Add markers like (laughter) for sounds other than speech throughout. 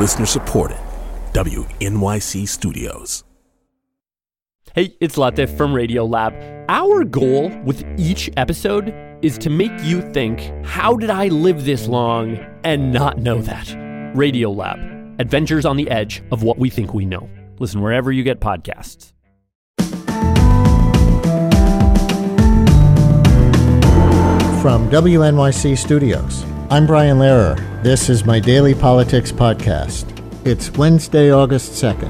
Listener supported. WNYC Studios. Hey, it's Latif from Radio Lab. Our goal with each episode is to make you think, how did I live this long and not know that? Radio Lab. adventures on the edge of what we think we know. Listen wherever you get podcasts. From WNYC Studios, I'm Brian Lehrer. This is my daily politics podcast. It's Wednesday, August 2nd.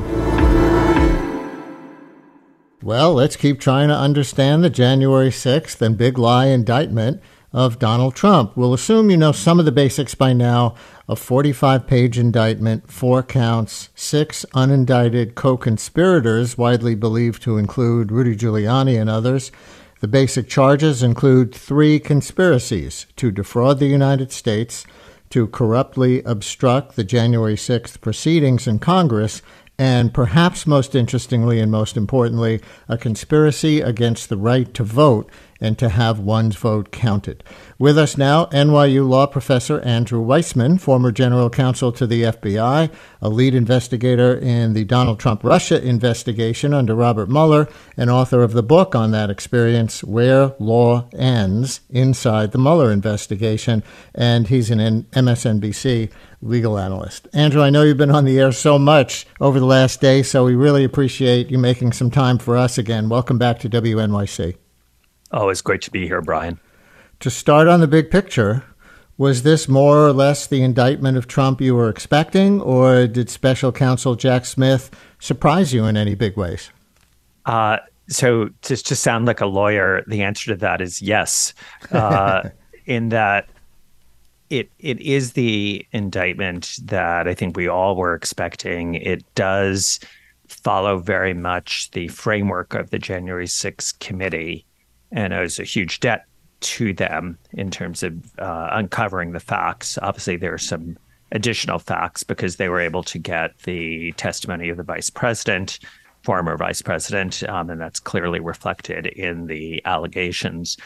Well, let's keep trying to understand the January 6th and big lie indictment of Donald Trump. We'll assume you know some of the basics by now. A 45 page indictment, four counts, six unindicted co conspirators, widely believed to include Rudy Giuliani and others. The basic charges include three conspiracies to defraud the United States, to corruptly obstruct the January 6th proceedings in Congress, and perhaps most interestingly and most importantly, a conspiracy against the right to vote and to have one's vote counted. With us now, NYU law professor Andrew Weissmann, former general counsel to the FBI, a lead investigator in the Donald Trump Russia investigation under Robert Mueller, and author of the book on that experience, Where Law Ends Inside the Mueller Investigation. And he's an MSNBC legal analyst. Andrew, I know you've been on the air so much over the last day, so we really appreciate you making some time for us again. Welcome back to WNYC. Oh, it's great to be here, Brian. To start on the big picture, was this more or less the indictment of Trump you were expecting, or did special counsel Jack Smith surprise you in any big ways? Uh, so, to just sound like a lawyer, the answer to that is yes, uh, (laughs) in that it it is the indictment that I think we all were expecting. It does follow very much the framework of the January 6th committee and owes a huge debt to them in terms of uh, uncovering the facts. Obviously, there are some additional facts because they were able to get the testimony of the vice president, former vice president, um, and that's clearly reflected in the allegations.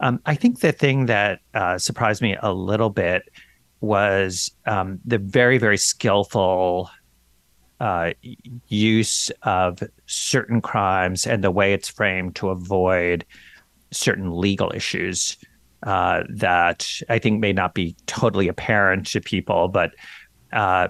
Um, I think the thing that uh, surprised me a little bit was um, the very, very skillful uh, use of certain crimes and the way it's framed to avoid certain legal issues uh, that I think may not be totally apparent to people, but uh,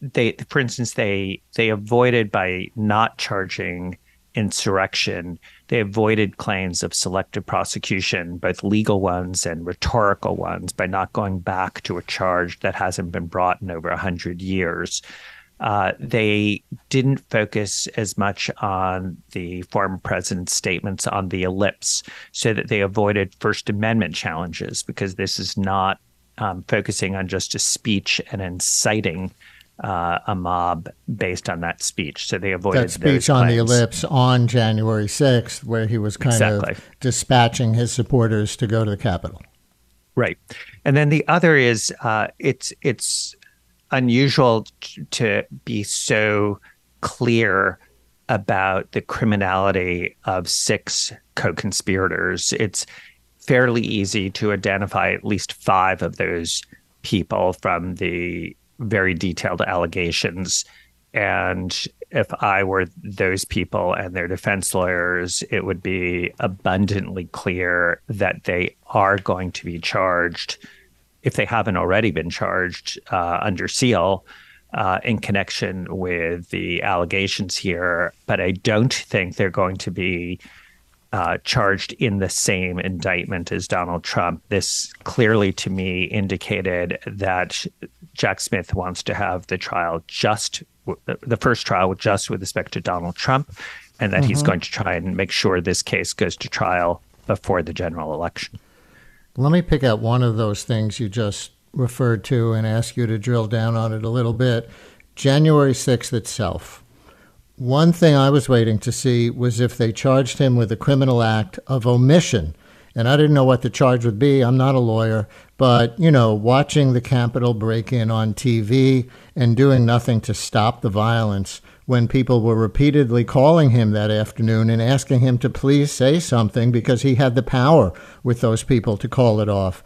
they, for instance, they they avoided by not charging insurrection. They avoided claims of selective prosecution, both legal ones and rhetorical ones, by not going back to a charge that hasn't been brought in over hundred years uh, they didn't focus as much on the former president's statements on the ellipse so that they avoided First Amendment challenges because this is not um, focusing on just a speech and inciting uh, a mob based on that speech. So they avoided that speech on the ellipse on January 6th, where he was kind exactly. of dispatching his supporters to go to the Capitol. Right, and then the other is uh, it's it's unusual to be so clear about the criminality of six co conspirators. It's fairly easy to identify at least five of those people from the very detailed allegations. And if I were those people and their defense lawyers, it would be abundantly clear that they are going to be charged if they haven't already been charged uh, under seal uh, in connection with the allegations here. But I don't think they're going to be uh, charged in the same indictment as Donald Trump. This clearly, to me, indicated that Jack Smith wants to have the trial just the first trial just with respect to Donald Trump, and that mm-hmm. he's going to try and make sure this case goes to trial before the general election. Let me pick out one of those things you just referred to and ask you to drill down on it a little bit. January 6th itself. One thing I was waiting to see was if they charged him with a criminal act of omission. And I didn't know what the charge would be. I'm not a lawyer. But, you know, watching the Capitol break in on TV and doing nothing to stop the violence when people were repeatedly calling him that afternoon and asking him to please say something because he had the power with those people to call it off.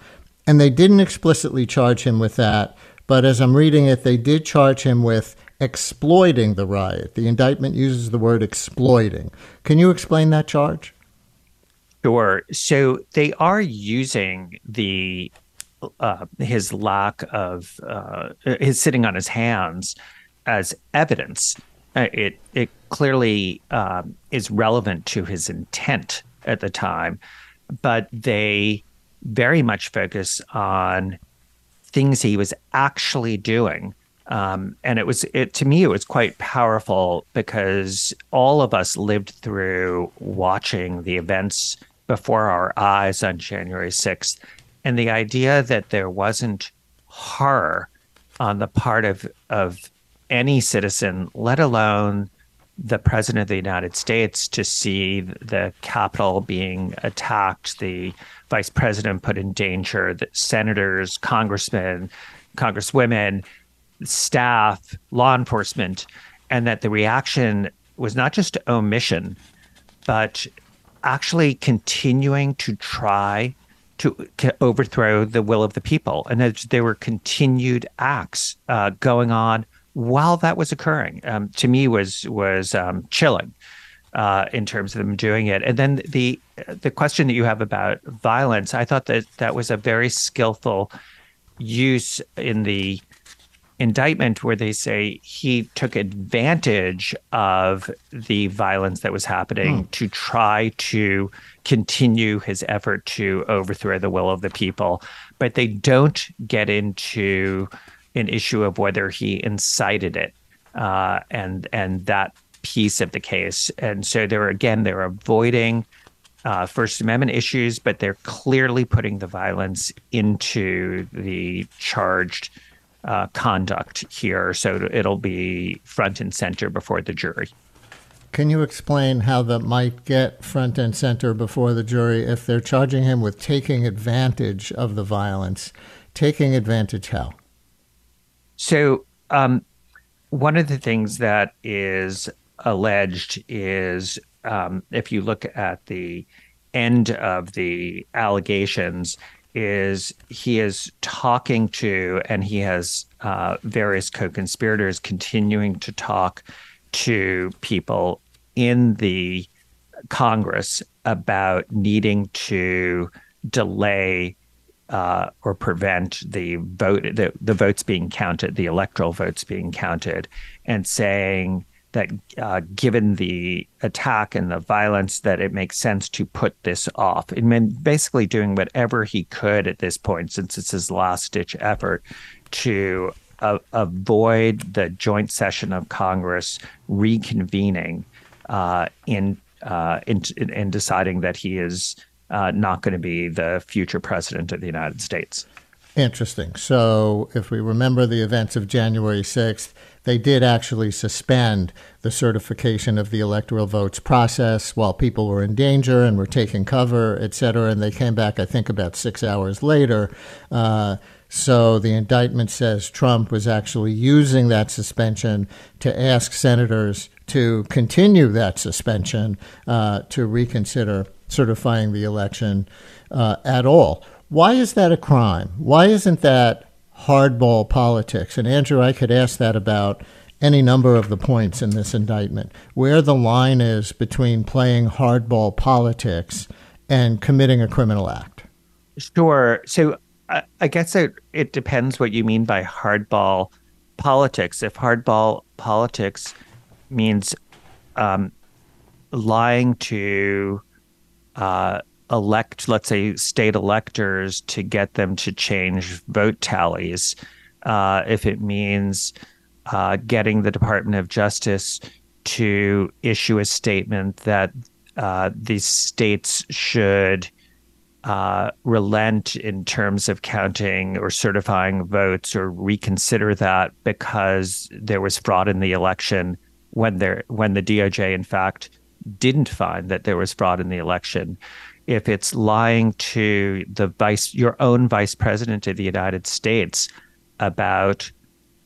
And they didn't explicitly charge him with that, But as I'm reading it, they did charge him with exploiting the riot. The indictment uses the word exploiting. Can you explain that charge? Sure. So they are using the uh, his lack of uh, his sitting on his hands as evidence. Uh, it it clearly um, is relevant to his intent at the time, but they very much focus on things he was actually doing. Um, and it was it to me it was quite powerful because all of us lived through watching the events before our eyes on January 6th and the idea that there wasn't horror on the part of of any citizen let alone the president of the United States to see the Capitol being attacked, the vice president put in danger, the senators, congressmen, congresswomen, staff, law enforcement, and that the reaction was not just omission, but actually continuing to try to, overthrow the will of the people. And that there were continued acts uh, going on while that was occurring, um, to me was was um, chilling uh, in terms of them doing it. And then the the question that you have about violence, I thought that that was a very skillful use in the indictment where they say he took advantage of the violence that was happening hmm. to try to continue his effort to overthrow the will of the people but they don't get into an issue of whether he incited it, uh, and and that piece of the case. And so they're again they're avoiding uh, First Amendment issues, but they're clearly putting the violence into the charged uh, conduct here. So it'll be front and center before the jury. Can you explain how that might get front and center before the jury if they're charging him with taking advantage of the violence? Taking advantage how? So, um, one of the things that is alleged is um, if you look at the end of the allegations, is he is talking to and he has uh, various co-conspirators continuing to talk to people in the Congress about needing to delay uh, or prevent the vote the, the votes being counted, the electoral votes being counted, and saying that uh, given the attack and the violence, that it makes sense to put this off. I mean, basically doing whatever he could at this point, since it's his last ditch effort, to uh, avoid the joint session of Congress reconvening uh, in, uh, in in deciding that he is uh, not going to be the future president of the United States. Interesting. So, if we remember the events of January 6th, they did actually suspend the certification of the electoral votes process while people were in danger and were taking cover, et cetera. And they came back, I think, about six hours later. Uh, so the indictment says Trump was actually using that suspension to ask senators to continue that suspension uh, to reconsider certifying the election uh, at all. Why is that a crime? Why isn't that hardball politics? And Andrew, I could ask that about any number of the points in this indictment, where the line is between playing hardball politics and committing a criminal act. Sure. So I, guess it, it depends what you mean by hardball politics. If hardball politics means um, lying to uh, elect, let's say, state electors to get them to change vote tallies, uh, if it means uh, getting the Department of Justice to issue a statement that uh, these states should uh, relent in terms of counting or certifying votes or reconsider that because there was fraud in the election when there when the DOJ in fact didn't find that there was fraud in the election, if it's lying to the vice, your own vice president of the United States about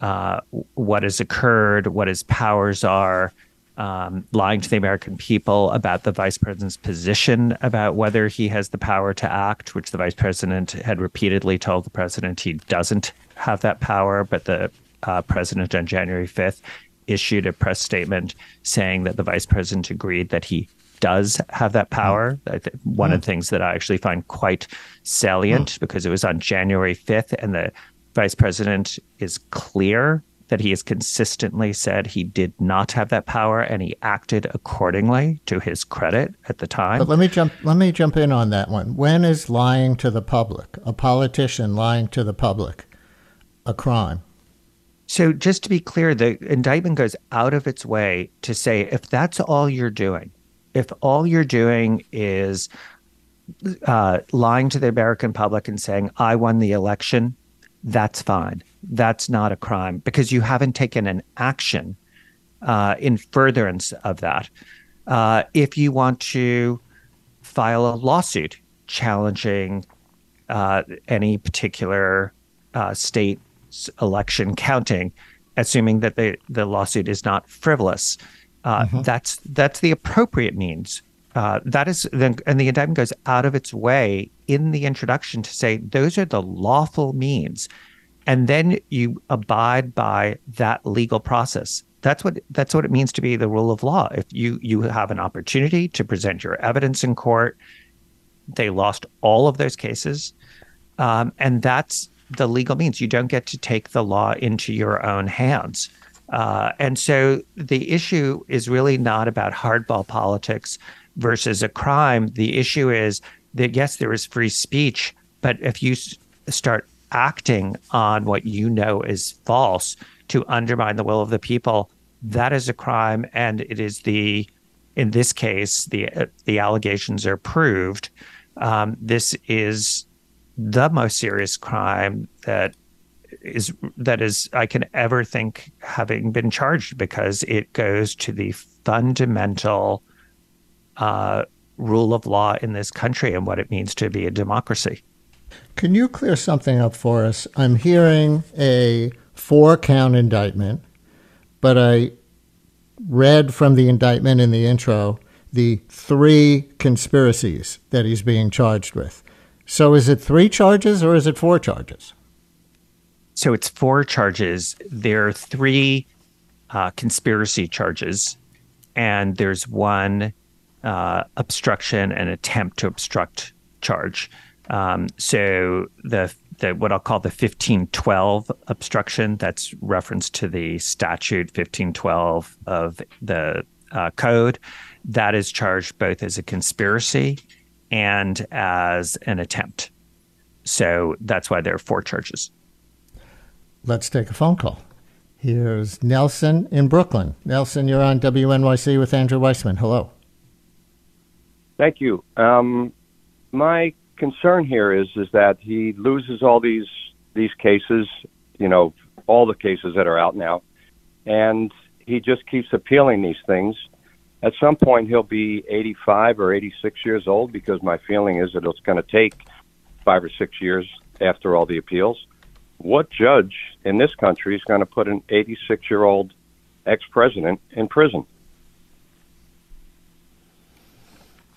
uh, what has occurred, what his powers are, um, lying to the American people about the vice president's position about whether he has the power to act, which the vice president had repeatedly told the president he doesn't have that power. But the uh, president on January 5th issued a press statement saying that the vice president agreed that he does have that power. Mm. One mm. of the things that I actually find quite salient mm. because it was on January 5th and the vice president is clear that he has consistently said he did not have that power and he acted accordingly to his credit at the time. But let me jump let me jump in on that one. When is lying to the public, a politician lying to the public, a crime? So just to be clear, the indictment goes out of its way to say if that's all you're doing, if all you're doing is uh, lying to the American public and saying, I won the election, that's fine. That's not a crime because you haven't taken an action uh, in furtherance of that. Uh, if you want to file a lawsuit challenging uh, any particular uh, state election counting, assuming that the, the lawsuit is not frivolous, uh, mm-hmm. that's that's the appropriate means. Uh, that is, then, and the indictment goes out of its way in the introduction to say those are the lawful means. And then you abide by that legal process. That's what that's what it means to be the rule of law. If you you have an opportunity to present your evidence in court they lost all of those cases. Um, and that's the legal means. You don't get to take the law into your own hands. Uh, and so the issue is really not about hardball politics versus a crime. The issue is that yes, there is free speech, but if you s- start acting on what you know is false to undermine the will of the people, that is a crime, and it is the in this case the uh, the allegations are proved. Um, this is the most serious crime that is that is I can ever think having been charged because it goes to the fundamental uh, rule of law in this country and what it means to be a democracy. Can you clear something up for us? I'm hearing a four count indictment, but I read from the indictment in the intro the three conspiracies that he's being charged with. So is it three charges or is it four charges? So it's four charges. There are three uh, conspiracy charges, and there's one uh, obstruction and attempt to obstruct charge. Um, so the the what I'll call the 1512 obstruction that's reference to the statute 1512 of the uh, code that is charged both as a conspiracy and as an attempt. So that's why there are four charges. Let's take a phone call. Here's Nelson in Brooklyn. Nelson, you're on WNYC with Andrew Weissmann. Hello. Thank you. Um, my concern here is is that he loses all these these cases, you know, all the cases that are out now, and he just keeps appealing these things. At some point, he'll be 85 or 86 years old because my feeling is that it's going to take five or six years after all the appeals. What judge in this country is going to put an 86 year old ex president in prison?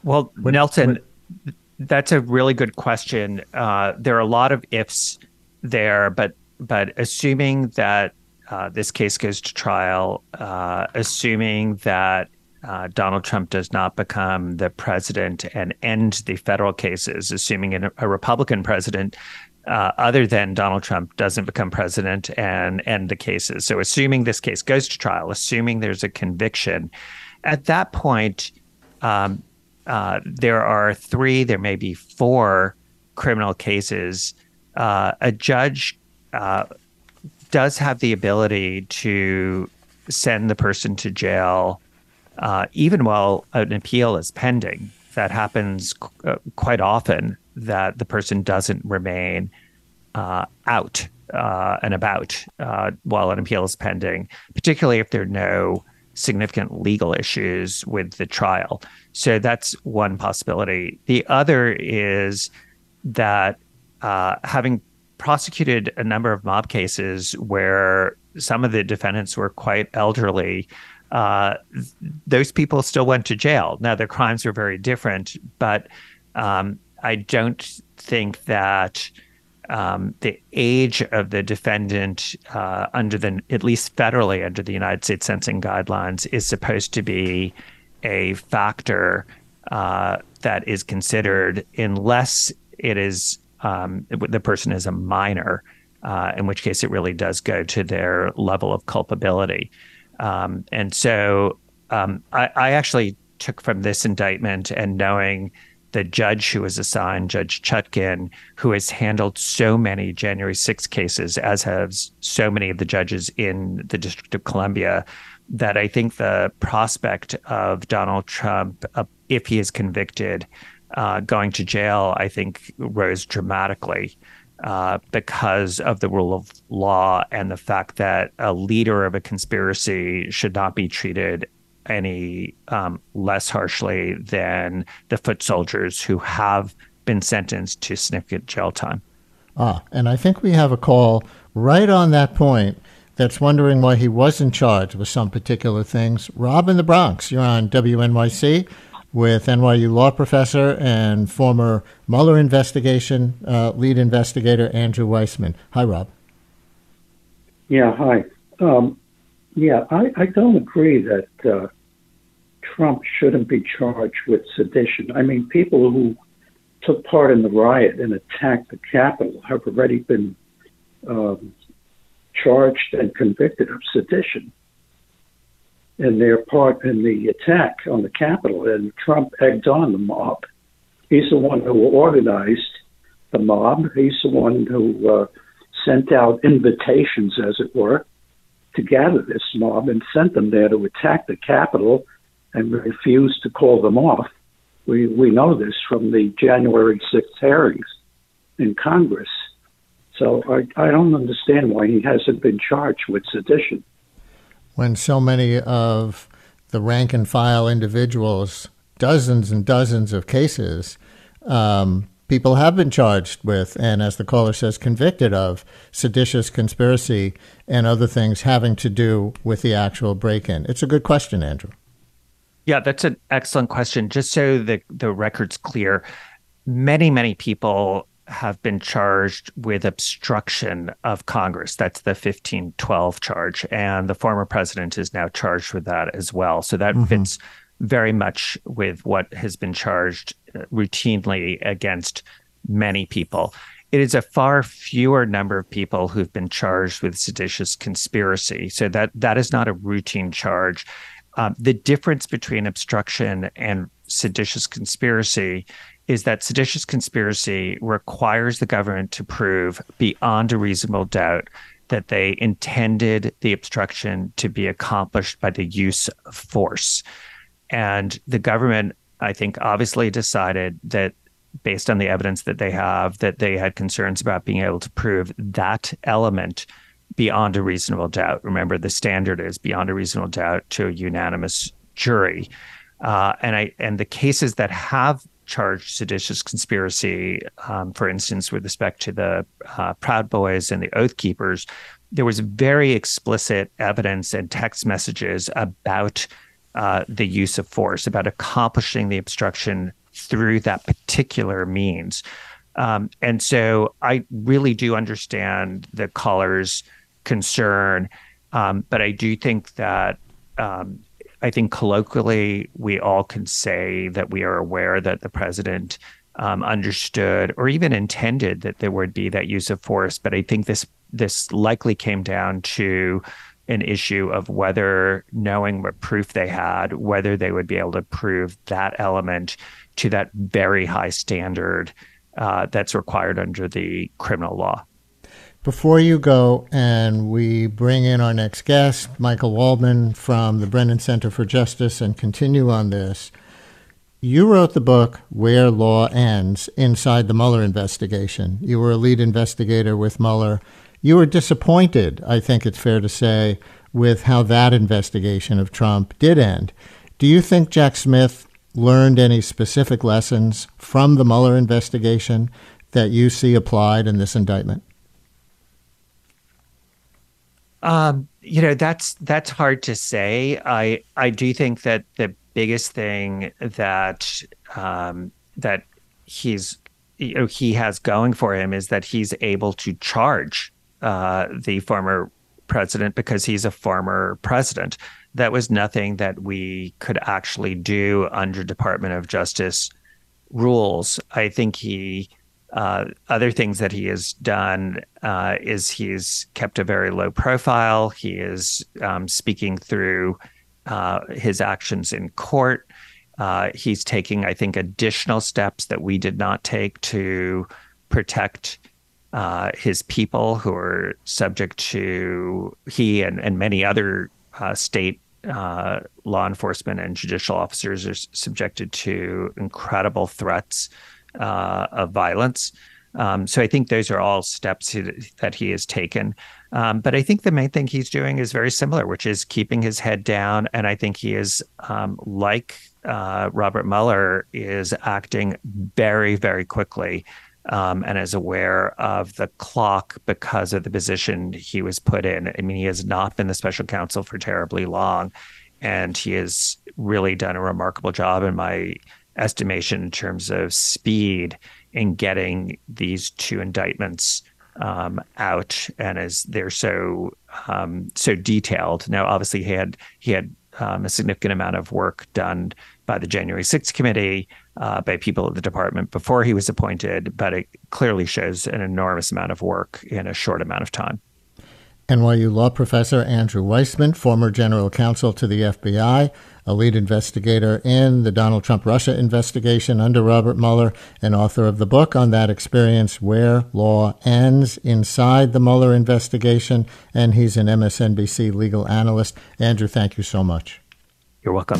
Well, when, Nelson, when, that's a really good question. Uh, there are a lot of ifs there, but but assuming that uh, this case goes to trial, uh, assuming that uh, Donald Trump does not become the president and end the federal cases, assuming a, a Republican president uh, other than Donald Trump doesn't become president and end the cases. So, assuming this case goes to trial, assuming there's a conviction, at that point, um, uh, there are three, there may be four criminal cases. Uh, a judge uh, does have the ability to send the person to jail uh, even while an appeal is pending. That happens uh, quite often that the person doesn't remain out and about while an appeal is pending, particularly if there are no significant legal issues with the trial. So that's one possibility. The other is that uh, having prosecuted a number of mob cases where some of the defendants were quite elderly, uh, those people still went to jail. Now their crimes were very different, but um, I don't think that um, the age of the defendant uh, under the at least federally under the United States sentencing guidelines is supposed to be a factor uh, that is considered unless it is um, the person is a minor, uh, in which case it really does go to their level of culpability. Um, and so um, I, I actually took from this indictment and knowing the judge who was assigned, Judge Chutkan, who has handled so many January 6 cases, as have so many of the judges in the District of Columbia, that I think the prospect of Donald Trump, uh, if he is convicted, uh, going to jail, I think rose dramatically uh, because of the rule of law and the fact that a leader of a conspiracy should not be treated any um, less harshly than the foot soldiers who have been sentenced to significant jail time. Ah, and I think we have a call right on that point that's wondering why he wasn't charged with some particular things. Rob in the Bronx, you're on WNYC with NYU law professor and former Mueller investigation uh, lead investigator Andrew Weissmann. Hi, Rob. Yeah, hi. Um, yeah, I, I don't agree that uh, Trump shouldn't be charged with sedition. I mean, people who took part in the riot and attacked the Capitol have already been um, charged and convicted of sedition in their part in the attack on the Capitol. And Trump egged on the mob. He's the one who organized the mob. He's the one who uh, sent out invitations, as it were, to gather this mob and sent them there to attack the Capitol and refused to call them off. We, we know this from the January 6th hearings in Congress. So I, I don't understand why he hasn't been charged with sedition. When so many of the rank and file individuals, dozens and dozens of cases, um, people have been charged with, and as the caller says, convicted of seditious conspiracy and other things having to do with the actual break in. It's a good question, Andrew. Yeah, that's an excellent question. Just so the, the record's clear, many, many people have been charged with obstruction of Congress. That's the 1512 charge. And the former president is now charged with that as well. So that mm-hmm. fits very much with what has been charged uh, routinely against many people. It is a far fewer number of people who've been charged with seditious conspiracy. So that that is not a routine charge. Um, the difference between obstruction and seditious conspiracy is that seditious conspiracy requires the government to prove beyond a reasonable doubt that they intended the obstruction to be accomplished by the use of force. And the government, I think, obviously decided that based on the evidence that they have, that they had concerns about being able to prove that element beyond a reasonable doubt. Remember, the standard is beyond a reasonable doubt to a unanimous jury. Uh, and I and the cases that have charged seditious conspiracy, um, for instance, with respect to the uh, Proud Boys and the Oath Keepers, there was very explicit evidence and text messages about uh, the use of force, about accomplishing the obstruction through that particular means. Um, and so I really do understand the caller's concern. Um, but I do think that um, I think colloquially we all can say that we are aware that the president um, understood or even intended that there would be that use of force. But I think this this likely came down to an issue of whether knowing what proof they had, whether they would be able to prove that element to that very high standard uh, that's required under the criminal law. Before you go and we bring in our next guest, Michael Waldman from the Brennan Center for Justice, and continue on this, you wrote the book Where Law Ends Inside the Mueller Investigation. You were a lead investigator with Mueller. You were disappointed, I think it's fair to say, with how that investigation of Trump did end. Do you think Jack Smith learned any specific lessons from the Mueller investigation that you see applied in this indictment? Um, you know, that's that's hard to say. I I do think that the biggest thing that um, that he's you know, he has going for him is that he's able to charge uh, the former president because he's a former president. That was nothing that we could actually do under Department of Justice rules. I think he uh, other things that he has done uh, is he's kept a very low profile. He is um, speaking through uh, his actions in court. Uh, he's taking, I think, additional steps that we did not take to protect uh, his people who are subject to he and, and many other state law enforcement and judicial officers are subjected to incredible threats uh, of violence. Um, so I think those are all steps that he has taken. Um, but I think the main thing he's doing is very similar, which is keeping his head down. And I think he is, um, like uh, Robert Mueller, is acting very, very quickly um, and is aware of the clock because of the position he was put in. I mean, he has not been the special counsel for terribly long, and he has really done a remarkable job in my estimation in terms of speed in getting these two indictments um, out, and as they're so um, so detailed. Now, obviously, he had he had um, a significant amount of work done by the January 6th committee, uh, by people at the department before he was appointed, but it clearly shows an enormous amount of work in a short amount of time. NYU law professor Andrew Weissmann, former general counsel to the FBI, a lead investigator in the Donald Trump Russia investigation under Robert Mueller, and author of the book on that experience, Where Law Ends Inside the Mueller Investigation. And he's an MSNBC legal analyst. Andrew, thank you so much. You're welcome.